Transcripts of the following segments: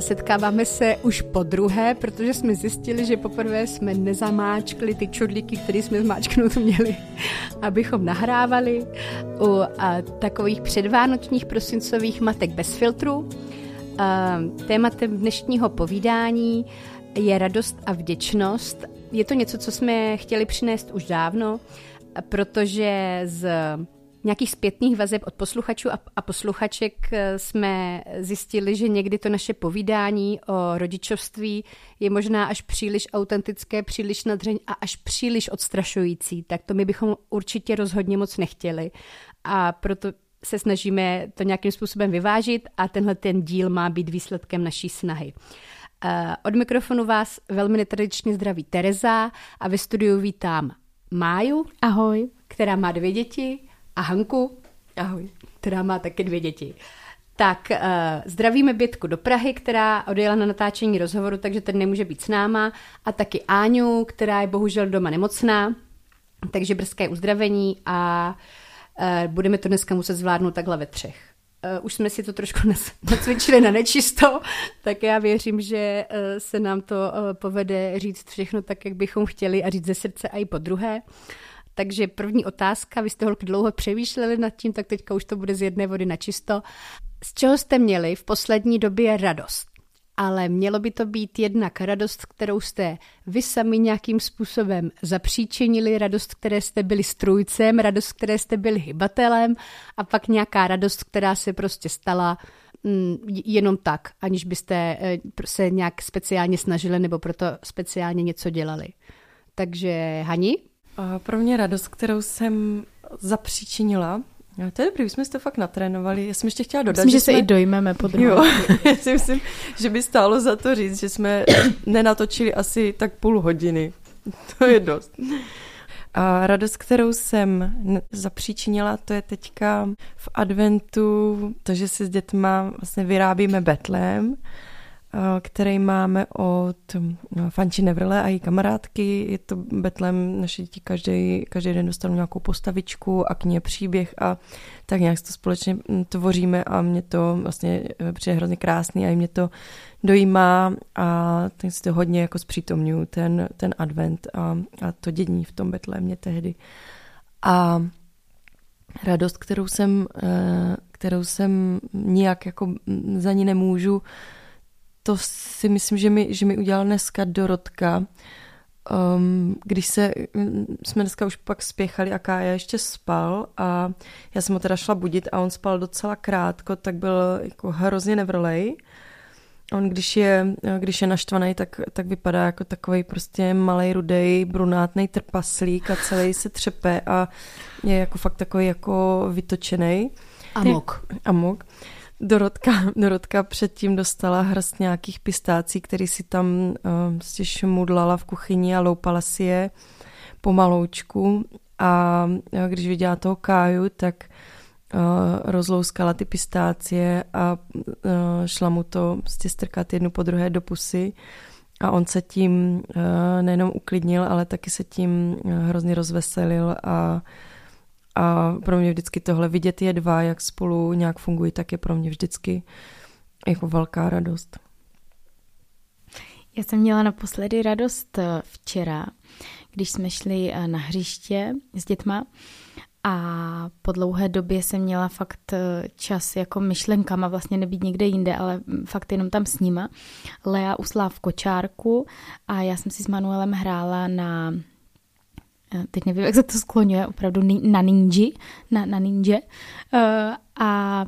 Setkáváme se už po druhé, protože jsme zjistili, že poprvé jsme nezamáčkli ty čudlíky, které jsme zmáčknout měli, abychom nahrávali u takových předvánočních prosincových matek bez filtru. Tématem dnešního povídání je radost a vděčnost. Je to něco, co jsme chtěli přinést už dávno, protože z nějakých zpětných vazeb od posluchačů a, posluchaček eh, jsme zjistili, že někdy to naše povídání o rodičovství je možná až příliš autentické, příliš nadřeň a až příliš odstrašující. Tak to my bychom určitě rozhodně moc nechtěli. A proto se snažíme to nějakým způsobem vyvážit a tenhle ten díl má být výsledkem naší snahy. Eh, od mikrofonu vás velmi netradičně zdraví Tereza a ve studiu vítám Máju. Ahoj. Která má dvě děti a Hanku, ahoj, která má taky dvě děti. Tak uh, zdravíme Bětku do Prahy, která odjela na natáčení rozhovoru, takže ten nemůže být s náma. A taky Áňu, která je bohužel doma nemocná, takže brzké uzdravení a uh, budeme to dneska muset zvládnout takhle ve třech. Uh, už jsme si to trošku nacvičili na nečisto, tak já věřím, že uh, se nám to uh, povede říct všechno tak, jak bychom chtěli a říct ze srdce a i po druhé. Uh, takže první otázka, vy jste holky dlouho přemýšleli nad tím, tak teďka už to bude z jedné vody na čisto. Z čeho jste měli v poslední době radost? Ale mělo by to být jednak radost, kterou jste vy sami nějakým způsobem zapříčinili, radost, které jste byli strujcem, radost, které jste byli hybatelem a pak nějaká radost, která se prostě stala mm, jenom tak, aniž byste eh, se nějak speciálně snažili nebo proto speciálně něco dělali. Takže Hani? Pro mě radost, kterou jsem zapříčinila, to je dobrý, jsme si to fakt natrénovali. Já jsem ještě chtěla dodat, myslím, že, že jsme... se i dojmeme po Jo, já si myslím, že by stálo za to říct, že jsme nenatočili asi tak půl hodiny. To je dost. A radost, kterou jsem zapříčinila, to je teďka v adventu, to, že si s dětma vlastně vyrábíme betlém který máme od no, Fanči Nevrle a její kamarádky. Je to Betlem, naše děti každý, každý den dostanou nějakou postavičku a k ní příběh a tak nějak to společně hm, tvoříme a mě to vlastně eh, přijde hrozně krásný a mě to dojímá a ten si to hodně jako zpřítomňuji, ten, ten advent a, a to dění v tom Betlémě tehdy. A radost, kterou jsem, eh, kterou jsem nijak jako hm, za ní nemůžu, to si myslím, že mi, že mi udělal dneska Dorotka, Um, když se, jsme dneska už pak spěchali a Kája ještě spal a já jsem ho teda šla budit a on spal docela krátko, tak byl jako hrozně nevrlej. On když je, když je naštvaný, tak, tak vypadá jako takový prostě malý rudej, brunátný trpaslík a celý se třepe a je jako fakt takový jako vytočený. Amok. Amok. Dorotka, Dorotka předtím dostala hrst nějakých pistácí, který si tam uh, šmudlala v kuchyni a loupala si je pomaloučku a uh, když viděla toho Káju, tak uh, rozlouskala ty pistácie a uh, šla mu to prostě strkat jednu po druhé do pusy. A on se tím uh, nejenom uklidnil, ale taky se tím uh, hrozně rozveselil a uh, a pro mě vždycky tohle vidět je dva, jak spolu nějak fungují, tak je pro mě vždycky jako velká radost. Já jsem měla naposledy radost eh, včera, když jsme šli eh, na hřiště s dětma a po dlouhé době jsem měla fakt eh, čas jako myšlenkama vlastně nebýt někde jinde, ale mm, fakt jenom tam s nima. Lea uslá v kočárku a já jsem si s Manuelem hrála na teď nevím, jak se to skloňuje, opravdu na ninji, na, na ninja. Uh, a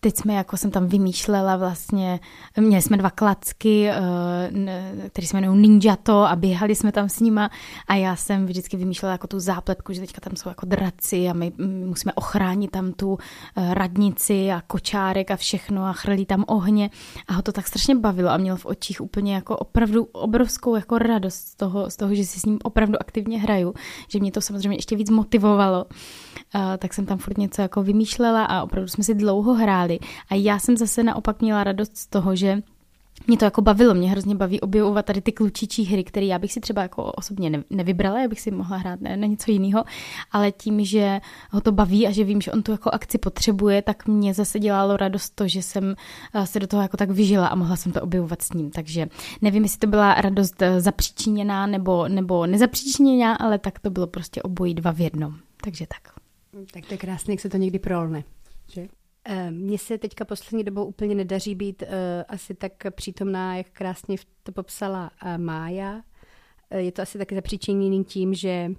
teď jsme, jako jsem tam vymýšlela vlastně, měli jsme dva klacky, eh, které se jmenují Ninjato a běhali jsme tam s nima a já jsem vždycky vymýšlela jako tu zápletku, že teďka tam jsou jako draci a my musíme ochránit tam tu eh, radnici a kočárek a všechno a chrlí tam ohně a ho to tak strašně bavilo a měl v očích úplně jako opravdu obrovskou jako radost z toho, z toho že si s ním opravdu aktivně hraju, že mě to samozřejmě ještě víc motivovalo. Uh, tak jsem tam furt něco jako vymýšlela a opravdu jsme si dlouho hráli. A já jsem zase naopak měla radost z toho, že mě to jako bavilo, mě hrozně baví objevovat tady ty klučičí hry, které já bych si třeba jako osobně nevybrala, já bych si mohla hrát na něco jiného, ale tím, že ho to baví a že vím, že on tu jako akci potřebuje, tak mě zase dělalo radost to, že jsem eh, se do toho jako tak vyžila a mohla jsem to objevovat s ním. Takže nevím, jestli to byla radost eh, zapříčiněná nebo, nebo nezapříčiněná, ale tak to bylo prostě obojí dva v jednom. Takže tak. Tak to je krásné, jak se to někdy prolne. Že? Eh, mně se teďka poslední dobou úplně nedaří být uh, asi tak přítomná, jak krásně to popsala uh, Mája. Je to asi taky zapříčiněný tím, že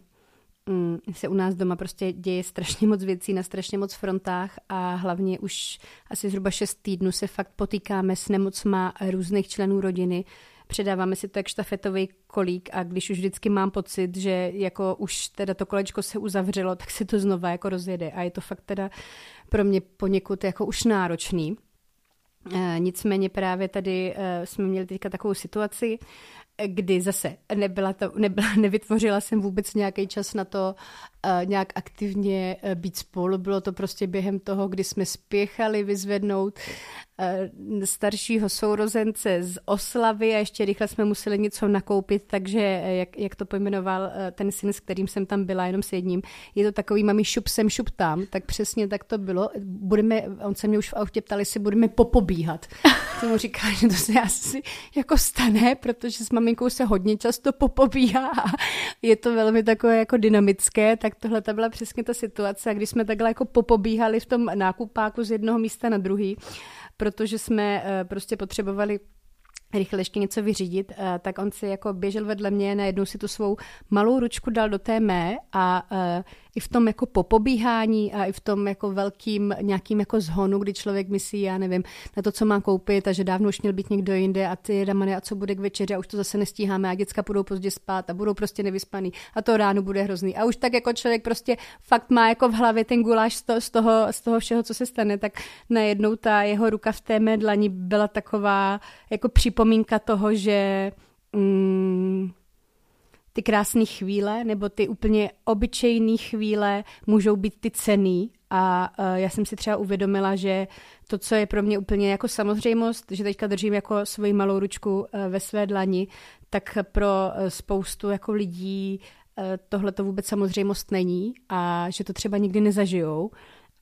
um, se u nás doma prostě děje strašně moc věcí na strašně moc frontách a hlavně už asi zhruba šest týdnů se fakt potýkáme s nemocma různých členů rodiny, předáváme si to jak štafetový kolík a když už vždycky mám pocit, že jako už teda to kolečko se uzavřelo, tak se to znova jako rozjede a je to fakt teda pro mě poněkud jako už náročný. E, nicméně právě tady e, jsme měli teďka takovou situaci, kdy zase nebyla to, nebyla, nevytvořila jsem vůbec nějaký čas na to nějak aktivně uh, být spolu. Bylo to prostě během toho, kdy jsme spěchali vyzvednout uh, staršího sourozence z oslavy a ještě rychle jsme museli něco nakoupit, takže jak, jak to pojmenoval ten syn, s kterým jsem tam byla, jenom s jedním, je to takový mami šup sem, šup tam, tak přesně tak to bylo. Budeme, on se mě už v autě ptal, jestli budeme popobíhat. Tomu říkala, že to se asi jako stane, protože s maminkou se hodně často popobíhá a je to velmi takové jako dynamické, tak tohle ta byla přesně ta situace, když jsme takhle jako popobíhali v tom nákupáku z jednoho místa na druhý, protože jsme eh, prostě potřebovali rychle ještě něco vyřídit, eh, tak on si jako běžel vedle mě, najednou si tu svou malou ručku dal do té mé a eh, i v tom jako popobíhání a i v tom jako velkým nějakým jako zhonu, kdy člověk myslí, já nevím, na to, co má koupit a že dávno už měl být někdo jinde a ty Damany, a co bude k večeři a už to zase nestíháme a děcka budou pozdě spát a budou prostě nevyspaný a to ráno bude hrozný. A už tak jako člověk prostě fakt má jako v hlavě ten guláš z toho, z toho, z toho všeho, co se stane, tak najednou ta jeho ruka v té mé dlani byla taková jako připomínka toho, že mm, ty krásné chvíle nebo ty úplně obyčejné chvíle můžou být ty cený a uh, já jsem si třeba uvědomila, že to, co je pro mě úplně jako samozřejmost, že teďka držím jako svoji malou ručku uh, ve své dlani, tak pro uh, spoustu jako lidí tohle to vůbec samozřejmost není a že to třeba nikdy nezažijou.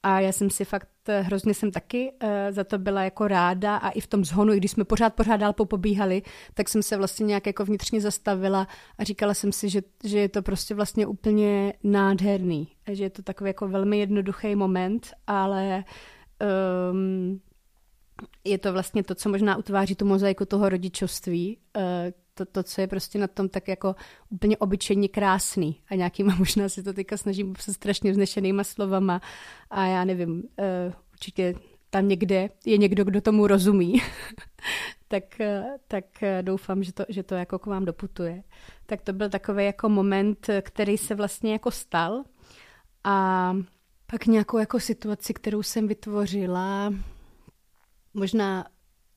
A já jsem si fakt, eh, hrozně jsem taky uh, za to byla jako ráda a i v tom zhonu, i když jsme pořád pořád dál popobíhali, tak jsem se vlastně nějak jako vnitřně zastavila a říkala jsem si, že, že je to prostě vlastně úplně nádherný. Že je to takový jako velmi jednoduchý moment, ale um, je to vlastně to, co možná utváří tu mozaiku toho rodičovství, uh, to, to, co je prostě na tom tak jako úplně obyčejně krásný. A nějakýma možná si to teďka snažím se strašně vznešenýma slovama. A já nevím, uh, určitě tam někde je někdo, kdo tomu rozumí, tak, uh, tak uh, doufám, že to, že to jako k vám doputuje. Tak to byl takový jako moment, který se vlastně jako stal. A pak nějakou jako situaci, kterou jsem vytvořila, možná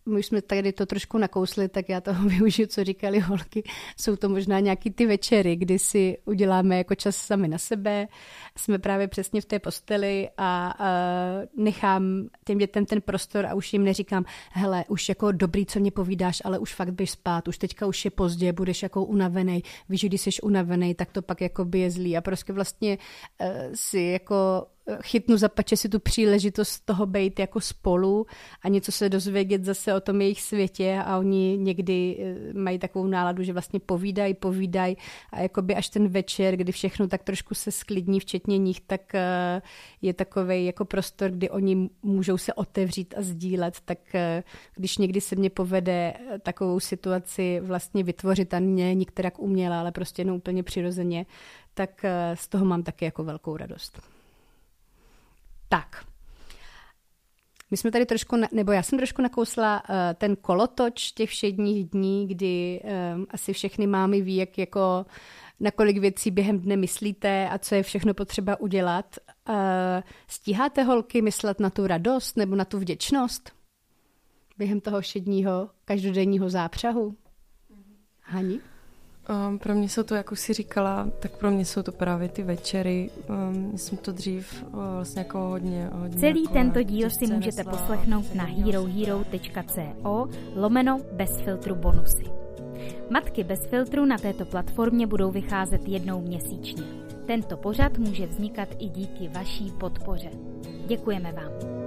my jsme tady to trošku nakousli, tak já toho využiju, co říkali holky. Jsou to možná nějaký ty večery, kdy si uděláme jako čas sami na sebe, jsme právě přesně v té posteli a uh, nechám těm dětem ten prostor a už jim neříkám, hele, už jako dobrý, co mě povídáš, ale už fakt běž spát, už teďka už je pozdě, budeš jako unavený, víš, když jsi unavený, tak to pak jako by je zlý a prostě vlastně uh, si jako chytnu za pače si tu příležitost toho být jako spolu a něco se dozvědět zase o tom jejich světě a oni někdy eh, mají takovou náladu, že vlastně povídají, povídají a jakoby až ten večer, kdy všechno tak trošku se sklidní, včetně nich, tak eh, je takový jako prostor, kdy oni můžou se otevřít a sdílet, tak eh, když někdy se mně povede takovou situaci vlastně vytvořit a mě nikterak uměla, ale prostě jenom úplně přirozeně, tak z toho mám taky jako velkou radost. Tak. My jsme tady trošku, nebo já jsem trošku nakousla uh, ten kolotoč těch všedních dní, kdy um, asi všechny mámy ví, jak jako na kolik věcí během dne myslíte a co je všechno potřeba udělat. Uh, stíháte holky myslet na tu radost nebo na tu vděčnost během toho všedního každodenního zápřahu? Hani? Um, pro mě jsou to, jak už si říkala, tak pro mě jsou to právě ty večery. Um, jsem to dřív uh, vlastně jako hodně, hodně Celý jako tento díl si můžete nesla. poslechnout na herohero.co lomeno bez filtru bonusy. Matky bez filtru na této platformě budou vycházet jednou měsíčně. Tento pořad může vznikat i díky vaší podpoře. Děkujeme vám.